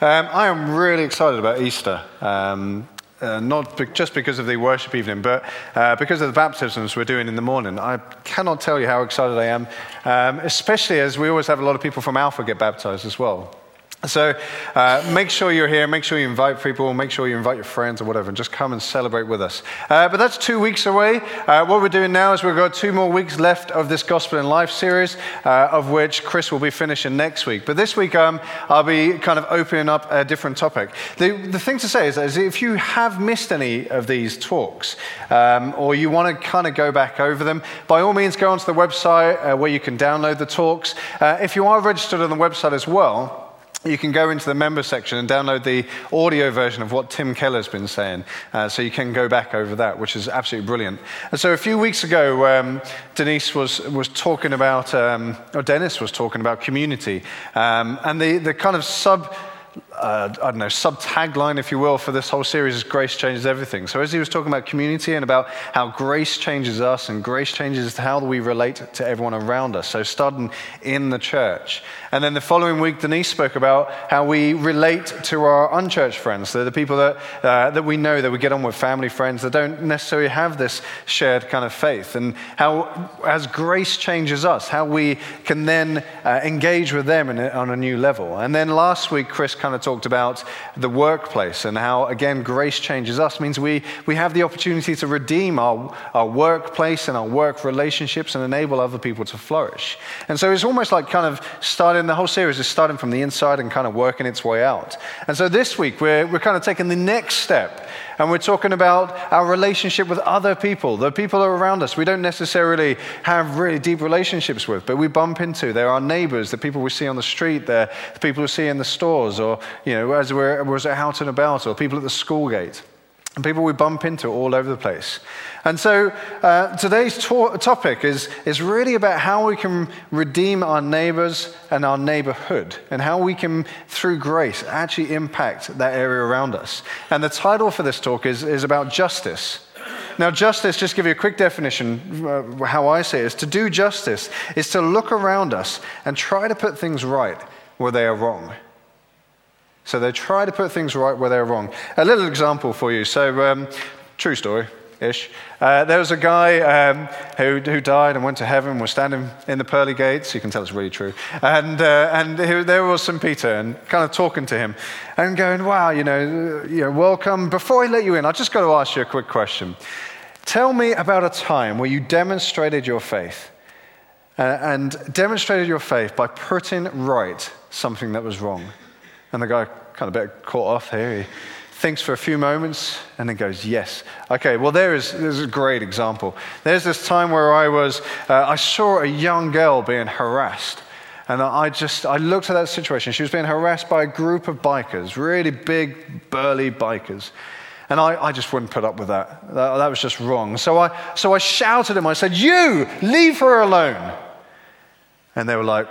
Um, I am really excited about Easter. Um, uh, not be- just because of the worship evening, but uh, because of the baptisms we're doing in the morning. I cannot tell you how excited I am, um, especially as we always have a lot of people from Alpha get baptized as well. So uh, make sure you're here, make sure you invite people, make sure you invite your friends or whatever, and just come and celebrate with us. Uh, but that's two weeks away. Uh, what we're doing now is we've got two more weeks left of this Gospel in Life series, uh, of which Chris will be finishing next week. But this week um, I'll be kind of opening up a different topic. The, the thing to say is, is if you have missed any of these talks, um, or you want to kind of go back over them, by all means go onto the website uh, where you can download the talks. Uh, if you are registered on the website as well, you can go into the member section and download the audio version of what Tim Keller's been saying. Uh, so you can go back over that, which is absolutely brilliant. And so a few weeks ago, um, Denise was, was talking about, um, or Dennis was talking about community. Um, and the, the kind of sub uh, I don't know, sub tagline, if you will, for this whole series is Grace Changes Everything. So, as he was talking about community and about how grace changes us and grace changes how we relate to everyone around us. So, starting in the church. And then the following week, Denise spoke about how we relate to our unchurched friends. They're the people that, uh, that we know, that we get on with, family, friends, that don't necessarily have this shared kind of faith. And how, as grace changes us, how we can then uh, engage with them a, on a new level. And then last week, Chris kind of talked about the workplace and how, again, grace changes us means we, we have the opportunity to redeem our, our workplace and our work relationships and enable other people to flourish. And so it's almost like kind of starting, the whole series is starting from the inside and kind of working its way out. And so this week, we're, we're kind of taking the next step and we're talking about our relationship with other people, the people around us we don't necessarily have really deep relationships with, but we bump into. They're our neighbors, the people we see on the street, the people we see in the stores, or you know, as we're, we're out and about, or people at the school gate and people we bump into all over the place. And so uh, today's to- topic is, is really about how we can redeem our neighbors and our neighborhood, and how we can, through grace, actually impact that area around us. And the title for this talk is, is about justice. Now, justice, just give you a quick definition, uh, how I say it, is to do justice is to look around us and try to put things right where they are wrong. So they try to put things right where they're wrong. A little example for you. So, um, true story ish. Uh, there was a guy um, who, who died and went to heaven, was standing in the pearly gates. You can tell it's really true. And, uh, and he, there was St. Peter and kind of talking to him and going, Wow, you know, you know, welcome. Before I let you in, I just got to ask you a quick question. Tell me about a time where you demonstrated your faith uh, and demonstrated your faith by putting right something that was wrong. And the guy kind of bit caught off here. He thinks for a few moments and then goes, Yes. Okay, well, there is, there's a great example. There's this time where I was, uh, I saw a young girl being harassed. And I just, I looked at that situation. She was being harassed by a group of bikers, really big, burly bikers. And I, I just wouldn't put up with that. that. that. was just wrong. So I, so I shouted at them. I said, You, leave her alone. And they were like,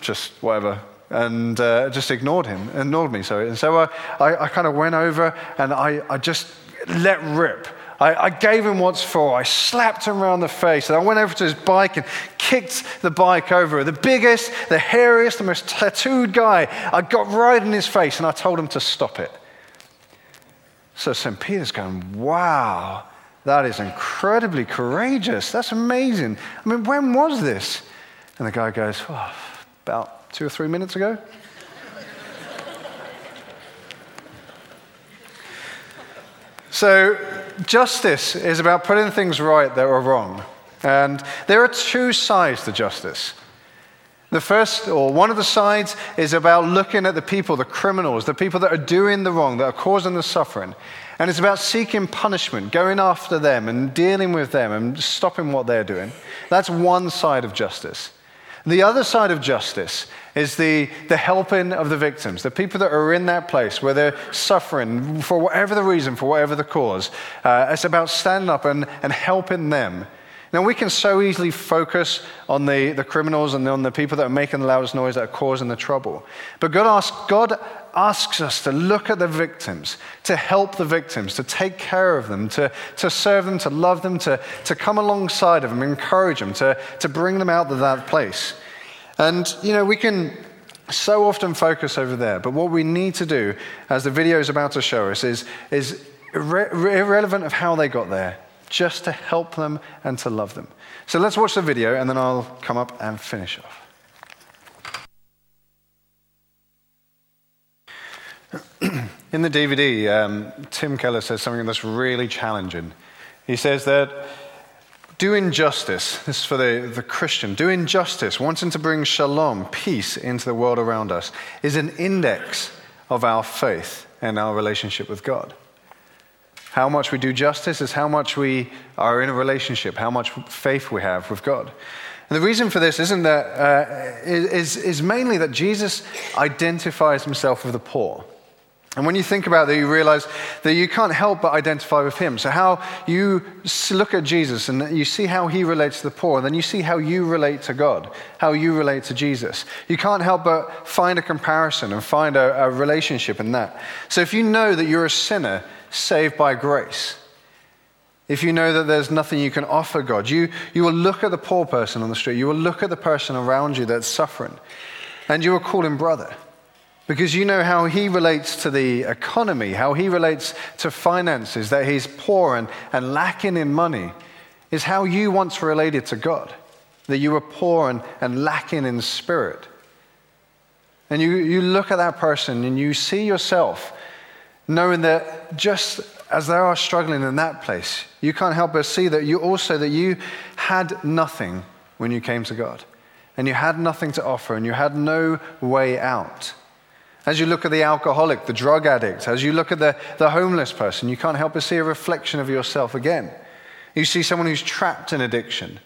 just whatever, and uh, just ignored him, ignored me, sorry. And so uh, I, I kind of went over and I, I just let rip. I, I, gave him what's for. I slapped him around the face. And I went over to his bike and kicked the bike over. The biggest, the hairiest, the most tattooed guy. I got right in his face and I told him to stop it. So St. Peter's going, wow, that is incredibly courageous. That's amazing. I mean, when was this? And the guy goes, oh, about two or three minutes ago? so, justice is about putting things right that are wrong. And there are two sides to justice. The first, or one of the sides, is about looking at the people, the criminals, the people that are doing the wrong, that are causing the suffering. And it's about seeking punishment, going after them and dealing with them and stopping what they're doing. That's one side of justice. The other side of justice is the, the helping of the victims, the people that are in that place where they're suffering for whatever the reason, for whatever the cause. Uh, it's about standing up and, and helping them. Now, we can so easily focus on the, the criminals and on the people that are making the loudest noise that are causing the trouble. But God asks, God asks us to look at the victims, to help the victims, to take care of them, to, to serve them, to love them, to, to come alongside of them, encourage them, to, to bring them out of that place. And, you know, we can so often focus over there. But what we need to do, as the video is about to show us, is, is irre- irrelevant of how they got there, just to help them and to love them. So let's watch the video, and then I'll come up and finish off. In the DVD, um, Tim Keller says something that's really challenging. He says that doing justice, this is for the, the Christian, doing justice, wanting to bring shalom, peace into the world around us, is an index of our faith and our relationship with God. How much we do justice is how much we are in a relationship, how much faith we have with God. And the reason for this isn't that, uh, is, is mainly that Jesus identifies himself with the poor. And when you think about that, you realize that you can't help but identify with him. So, how you look at Jesus and you see how he relates to the poor, and then you see how you relate to God, how you relate to Jesus. You can't help but find a comparison and find a, a relationship in that. So, if you know that you're a sinner saved by grace, if you know that there's nothing you can offer God, you, you will look at the poor person on the street, you will look at the person around you that's suffering, and you will call him brother because you know how he relates to the economy, how he relates to finances, that he's poor and, and lacking in money, is how you once related to God, that you were poor and, and lacking in spirit. And you, you look at that person and you see yourself knowing that just as they are struggling in that place, you can't help but see that you also that you had nothing when you came to God. And you had nothing to offer and you had no way out. As you look at the alcoholic, the drug addict, as you look at the, the homeless person, you can't help but see a reflection of yourself again. You see someone who's trapped in addiction.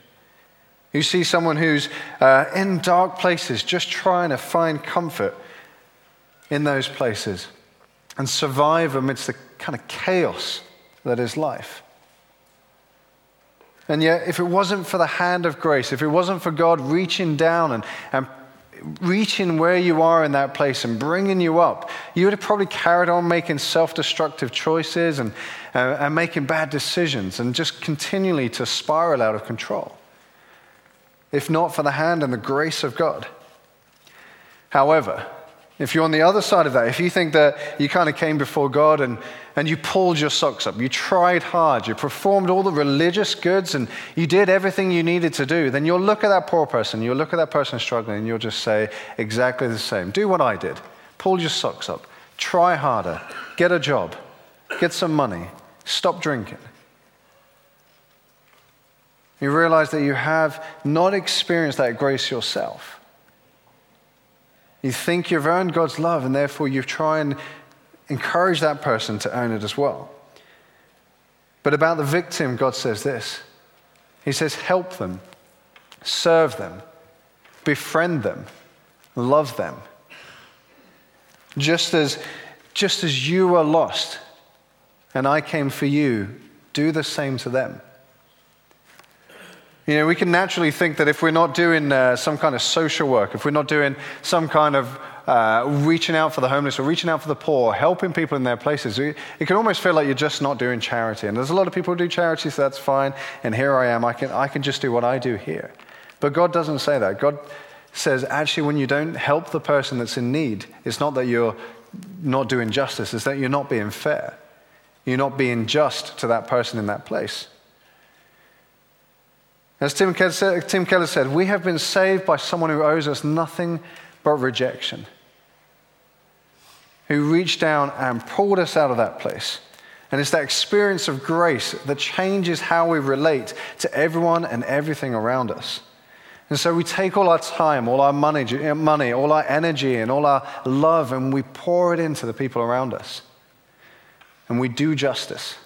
You see someone who's uh, in dark places, just trying to find comfort in those places and survive amidst the kind of chaos that is life. And yet, if it wasn't for the hand of grace, if it wasn't for God reaching down and, and reaching where you are in that place and bringing you up, you would have probably carried on making self destructive choices and, uh, and making bad decisions and just continually to spiral out of control. If not for the hand and the grace of God. However, if you're on the other side of that, if you think that you kind of came before God and, and you pulled your socks up, you tried hard, you performed all the religious goods, and you did everything you needed to do, then you'll look at that poor person, you'll look at that person struggling, and you'll just say exactly the same. Do what I did. Pull your socks up. Try harder. Get a job. Get some money. Stop drinking. You realize that you have not experienced that grace yourself. You think you've earned God's love, and therefore you try and encourage that person to earn it as well. But about the victim, God says this He says, help them, serve them, befriend them, love them. Just as, just as you were lost and I came for you, do the same to them. You know, we can naturally think that if we're not doing uh, some kind of social work, if we're not doing some kind of uh, reaching out for the homeless or reaching out for the poor, helping people in their places, it can almost feel like you're just not doing charity. And there's a lot of people who do charity, so that's fine. And here I am, I can, I can just do what I do here. But God doesn't say that. God says, actually, when you don't help the person that's in need, it's not that you're not doing justice, it's that you're not being fair. You're not being just to that person in that place. As Tim Keller said, we have been saved by someone who owes us nothing but rejection, who reached down and pulled us out of that place. And it's that experience of grace that changes how we relate to everyone and everything around us. And so we take all our time, all our money, money, all our energy, and all our love, and we pour it into the people around us. And we do justice.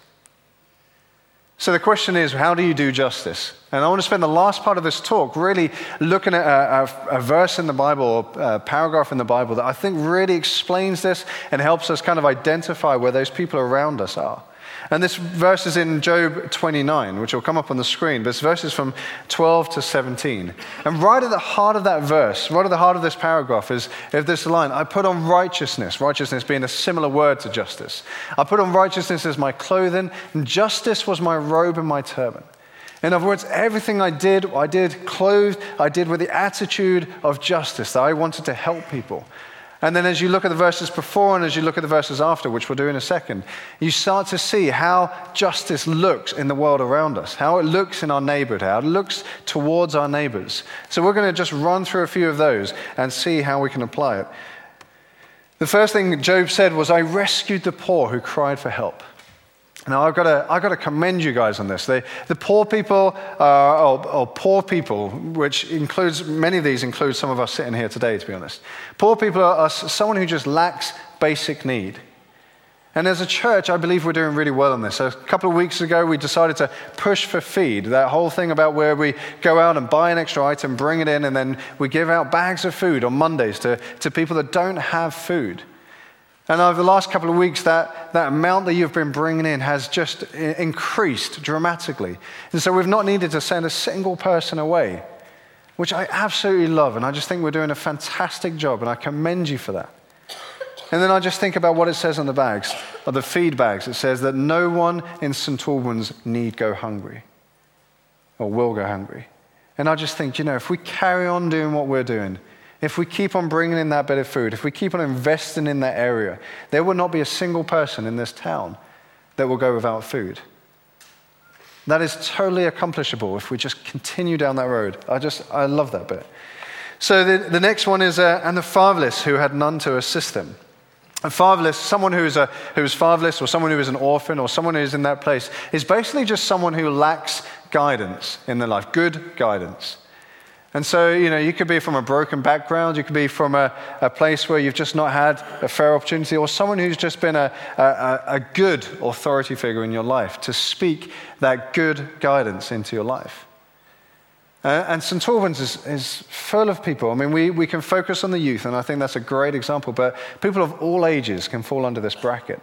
So the question is, how do you do justice? And I want to spend the last part of this talk really looking at a, a, a verse in the Bible, or a paragraph in the Bible that I think really explains this and helps us kind of identify where those people around us are. And this verse is in Job 29, which will come up on the screen. This verse is from 12 to 17. And right at the heart of that verse, right at the heart of this paragraph is, is this line I put on righteousness, righteousness being a similar word to justice. I put on righteousness as my clothing, and justice was my robe and my turban. In other words, everything I did, I did clothed, I did with the attitude of justice, that I wanted to help people. And then as you look at the verses before and as you look at the verses after, which we'll do in a second, you start to see how justice looks in the world around us, how it looks in our neighborhood, how it looks towards our neighbors. So we're going to just run through a few of those and see how we can apply it. The first thing Job said was, I rescued the poor who cried for help. Now, I've got to, I've got to commend you guys on this. The, the poor people, uh, or, or, poor people, which includes, many of these include some of us sitting here today, to be honest. Poor people are, are someone who just lacks basic need. And as a church, I believe we're doing really well on this. A couple of weeks ago, we decided to push for feed, that whole thing about where we go out and buy an extra item, bring it in, and then we give out bags of food on Mondays to, to people that don't have food. And over the last couple of weeks, that, that amount that you've been bringing in has just increased dramatically. And so we've not needed to send a single person away, which I absolutely love. And I just think we're doing a fantastic job, and I commend you for that. And then I just think about what it says on the bags, or the feed bags. It says that no one in St. Albans need go hungry, or will go hungry. And I just think, you know, if we carry on doing what we're doing, if we keep on bringing in that bit of food, if we keep on investing in that area, there will not be a single person in this town that will go without food. That is totally accomplishable if we just continue down that road. I just, I love that bit. So the, the next one is, uh, and the fatherless who had none to assist them. A fatherless, someone who is, a, who is fatherless or someone who is an orphan or someone who is in that place, is basically just someone who lacks guidance in their life, good guidance. And so, you know, you could be from a broken background, you could be from a, a place where you've just not had a fair opportunity, or someone who's just been a, a, a good authority figure in your life to speak that good guidance into your life. Uh, and St. Albans is, is full of people. I mean, we, we can focus on the youth, and I think that's a great example, but people of all ages can fall under this bracket.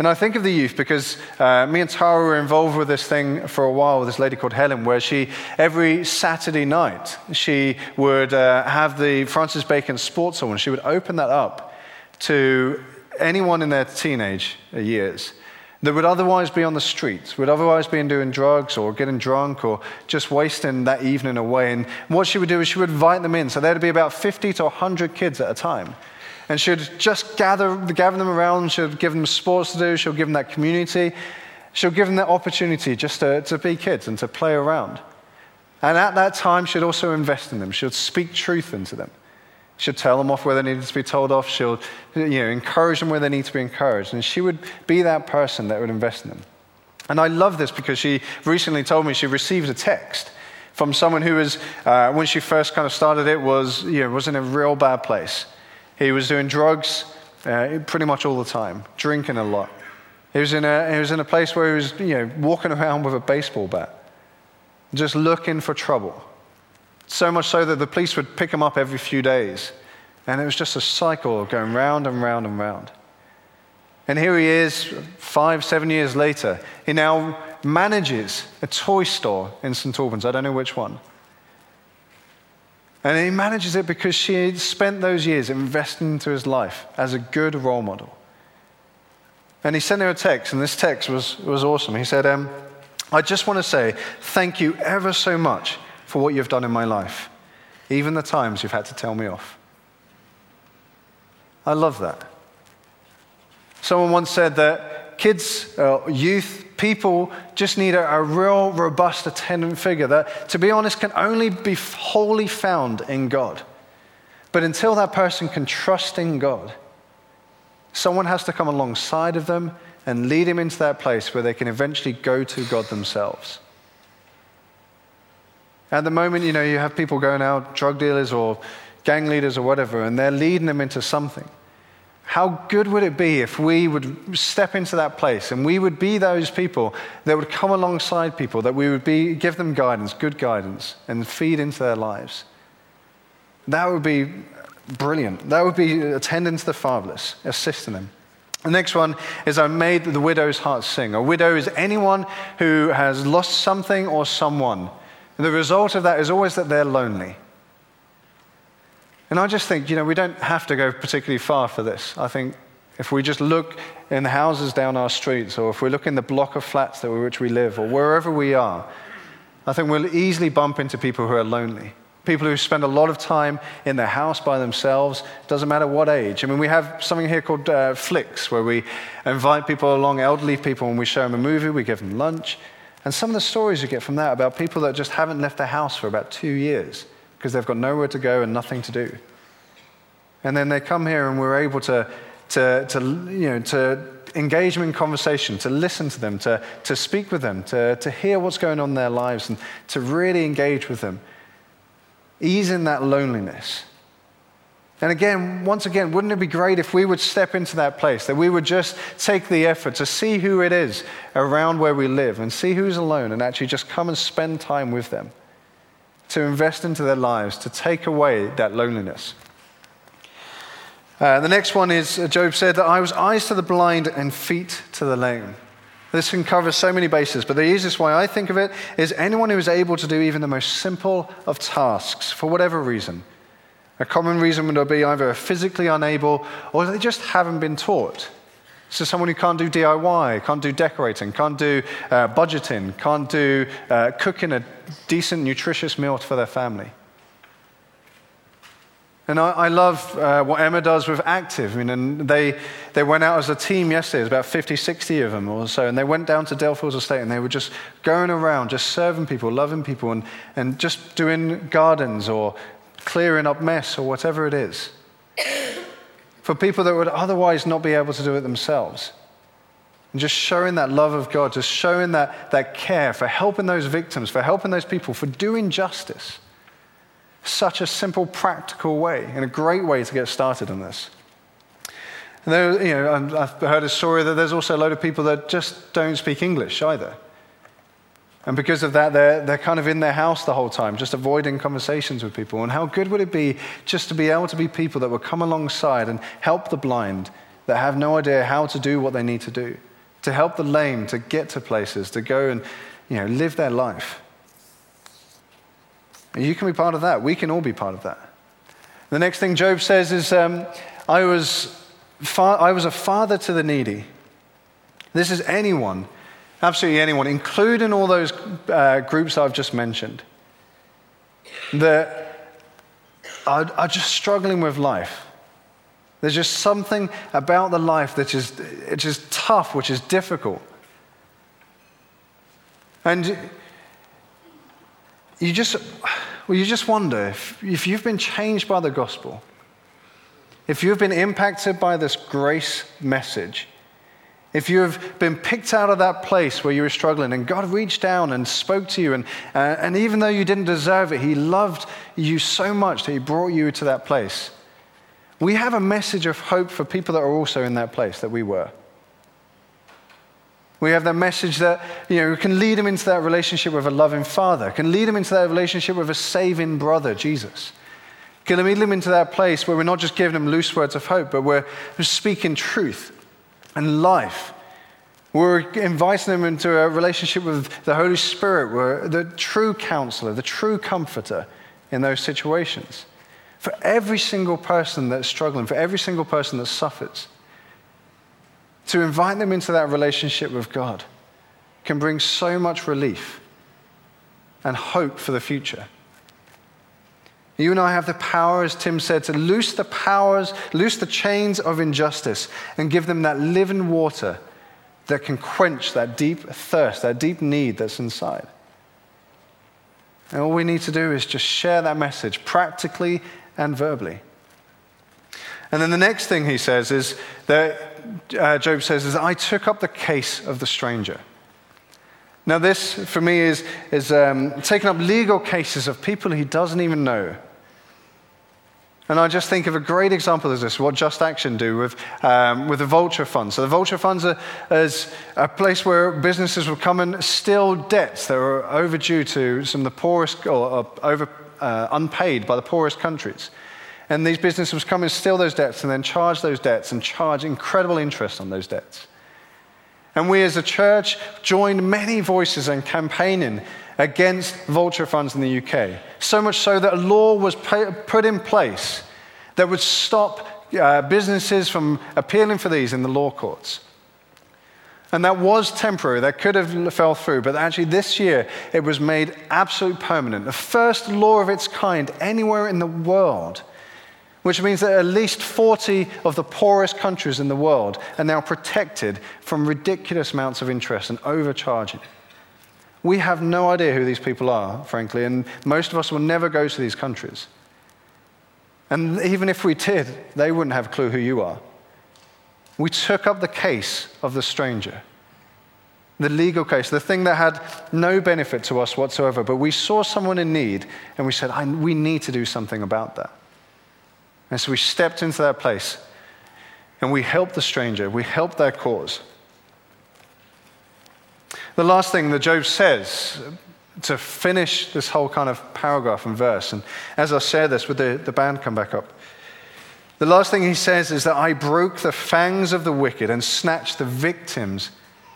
And I think of the youth because uh, me and Tara were involved with this thing for a while with this lady called Helen, where she, every Saturday night, she would uh, have the Francis Bacon Sports Hall, and she would open that up to anyone in their teenage years that would otherwise be on the streets, would otherwise be doing drugs or getting drunk or just wasting that evening away. And what she would do is she would invite them in. So there'd be about 50 to 100 kids at a time and she'd just gather, gather them around. She'd give them sports to do. She'll give them that community. She'll give them that opportunity just to, to be kids and to play around. And at that time, she'd also invest in them. She'd speak truth into them. She'd tell them off where they needed to be told off. She'll you know, encourage them where they need to be encouraged. And she would be that person that would invest in them. And I love this because she recently told me she received a text from someone who was, uh, when she first kind of started it, was, you know, was in a real bad place. He was doing drugs uh, pretty much all the time, drinking a lot. He was, in a, he was in a place where he was you know, walking around with a baseball bat, just looking for trouble. So much so that the police would pick him up every few days. And it was just a cycle going round and round and round. And here he is, five, seven years later. He now manages a toy store in St. Albans. I don't know which one. And he manages it because she spent those years investing into his life as a good role model. And he sent her a text, and this text was, was awesome. He said, um, I just want to say thank you ever so much for what you've done in my life, even the times you've had to tell me off. I love that. Someone once said that kids, uh, youth, people just need a, a, real, robust attendant figure that, to be honest, can only be wholly found in God. But until that person can trust in God, someone has to come alongside of them and lead them into that place where they can eventually go to God themselves. At the moment, you know, you have people going out, drug dealers or gang leaders or whatever, and they're leading them into something. How good would it be if we would step into that place and we would be those people that would come alongside people, that we would be, give them guidance, good guidance, and feed into their lives? That would be brilliant. That would be attending to the fatherless, assisting them. The next one is I made the widow's heart sing. A widow is anyone who has lost something or someone. And the result of that is always that they're lonely. And I just think, you know, we don't have to go particularly far for this. I think if we just look in the houses down our streets, or if we look in the block of flats that which we live, or wherever we are, I think we'll easily bump into people who are lonely. People who spend a lot of time in their house by themselves, doesn't matter what age. I mean, we have something here called uh, Flicks, where we invite people along, elderly people, and we show them a movie, we give them lunch. And some of the stories you get from that about people that just haven't left their house for about two years because they've got nowhere to go and nothing to do. And then they come here and we're able to, to, to, you know, to engage them in conversation, to listen to them, to, to speak with them, to, to hear what's going on in their lives, and to really engage with them. Ease in that loneliness. And again, once again, wouldn't it be great if we would step into that place, that we would just take the effort to see who it is around where we live and see who's alone and actually just come and spend time with them, to invest into their lives, to take away that loneliness. Uh, the next one is uh, Job said that I was eyes to the blind and feet to the lame. This can cover so many bases, but the easiest way I think of it is anyone who is able to do even the most simple of tasks for whatever reason. A common reason would be either physically unable or they just haven't been taught. So, someone who can't do DIY, can't do decorating, can't do uh, budgeting, can't do uh, cooking a decent, nutritious meal for their family. And I, I love uh, what Emma does with Active. I mean, and they, they went out as a team yesterday, there's about 50, 60 of them or so, and they went down to Delphos Estate and they were just going around, just serving people, loving people, and, and just doing gardens or clearing up mess or whatever it is. For people that would otherwise not be able to do it themselves. And just showing that love of God, just showing that, that care for helping those victims, for helping those people, for doing justice. Such a simple, practical way, and a great way to get started on this. And there, you know, I've heard a story that there's also a load of people that just don't speak English either. And because of that, they're, they're kind of in their house the whole time, just avoiding conversations with people. And how good would it be just to be able to be people that would come alongside and help the blind that have no idea how to do what they need to do, to help the lame to get to places, to go and you know, live their life. You can be part of that. We can all be part of that. The next thing Job says is, um, I, was fa- I was a father to the needy. This is anyone, absolutely anyone, including all those uh, groups I've just mentioned, that are, are just struggling with life. There's just something about the life that is, it's just tough, which is difficult. And you just, well, you just wonder if, if you've been changed by the gospel, if you've been impacted by this grace message, if you have been picked out of that place where you were struggling and God reached down and spoke to you, and, uh, and even though you didn't deserve it, He loved you so much that He brought you to that place. We have a message of hope for people that are also in that place that we were. We have that message that you know, we can lead them into that relationship with a loving father, can lead them into that relationship with a saving brother, Jesus. Can lead them into that place where we're not just giving them loose words of hope, but we're speaking truth and life. We're inviting them into a relationship with the Holy Spirit, we're the true counselor, the true comforter in those situations. For every single person that's struggling, for every single person that suffers to invite them into that relationship with God can bring so much relief and hope for the future. You and I have the power, as Tim said, to loose the powers, loose the chains of injustice, and give them that living water that can quench that deep thirst, that deep need that's inside. And all we need to do is just share that message practically and verbally. And then the next thing he says is that uh, Job says is, I took up the case of the stranger. Now, this for me is, is um, taking up legal cases of people he doesn't even know. And I just think of a great example of this, what Just Action do with, um, with the vulture funds. So the vulture funds are is a place where businesses will come and steal debts that are overdue to some of the poorest or over, uh, unpaid by the poorest countries. And these businesses come and steal those debts and then charge those debts and charge incredible interest on those debts. And we as a church joined many voices in campaigning against vulture funds in the UK. So much so that a law was put in place that would stop uh, businesses from appealing for these in the law courts. And that was temporary, that could have fell through, but actually this year it was made absolutely permanent. The first law of its kind anywhere in the world, which means that at least 40 of the poorest countries in the world are now protected from ridiculous amounts of interest and overcharging. We have no idea who these people are, frankly, and most of us will never go to these countries. And even if we did, they wouldn't have a clue who you are. We took up the case of the stranger, the legal case, the thing that had no benefit to us whatsoever, but we saw someone in need and we said, we need to do something about that. And so we stepped into that place and we helped the stranger, we helped their cause. The last thing that Job says to finish this whole kind of paragraph and verse, and as I share this, with the, the band come back up? The last thing he says is that I broke the fangs of the wicked and snatched the victims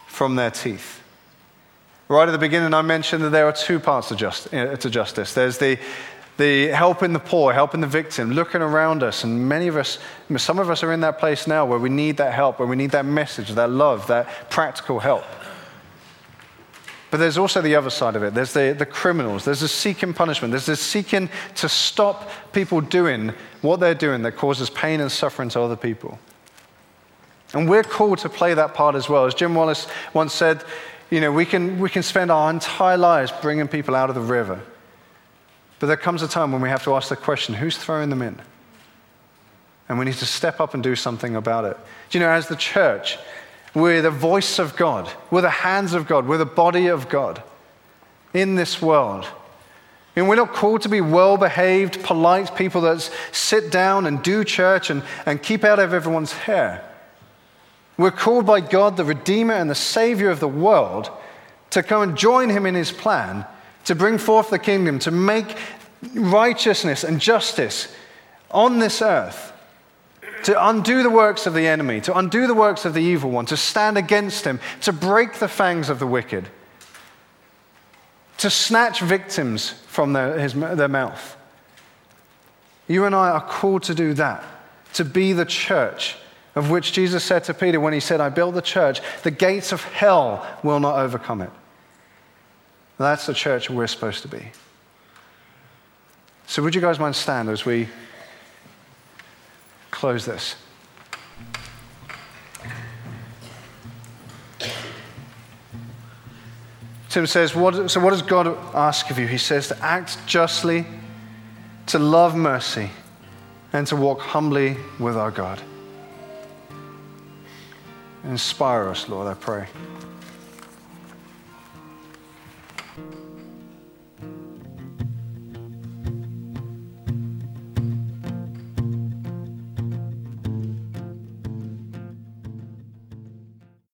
from their teeth. Right at the beginning, I mentioned that there are two parts to, just, uh, to justice. There's the, the helping the poor, helping the victim, looking around us. And many of us, some of us are in that place now where we need that help, where we need that message, that love, that practical help. But there's also the other side of it. There's the, the criminals. There's the seeking punishment. There's the seeking to stop people doing what they're doing that causes pain and suffering to other people. And we're called to play that part as well. As Jim Wallis once said, you know, we can, we can spend our entire lives bringing people out of the river. But there comes a time when we have to ask the question who's throwing them in? And we need to step up and do something about it. Do you know, as the church, we're the voice of God. We're the hands of God. We're the body of God in this world. And we're not called to be well behaved, polite people that sit down and do church and, and keep out of everyone's hair. We're called by God, the Redeemer and the Savior of the world, to come and join Him in His plan to bring forth the kingdom, to make righteousness and justice on this earth to undo the works of the enemy, to undo the works of the evil one, to stand against him, to break the fangs of the wicked, to snatch victims from their, his, their mouth. You and I are called to do that, to be the church of which Jesus said to Peter when he said, I build the church, the gates of hell will not overcome it. That's the church we're supposed to be. So, would you guys mind stand as we close this. Tim says, what, So, what does God ask of you? He says to act justly, to love mercy, and to walk humbly with our God. Inspire us, Lord, I pray.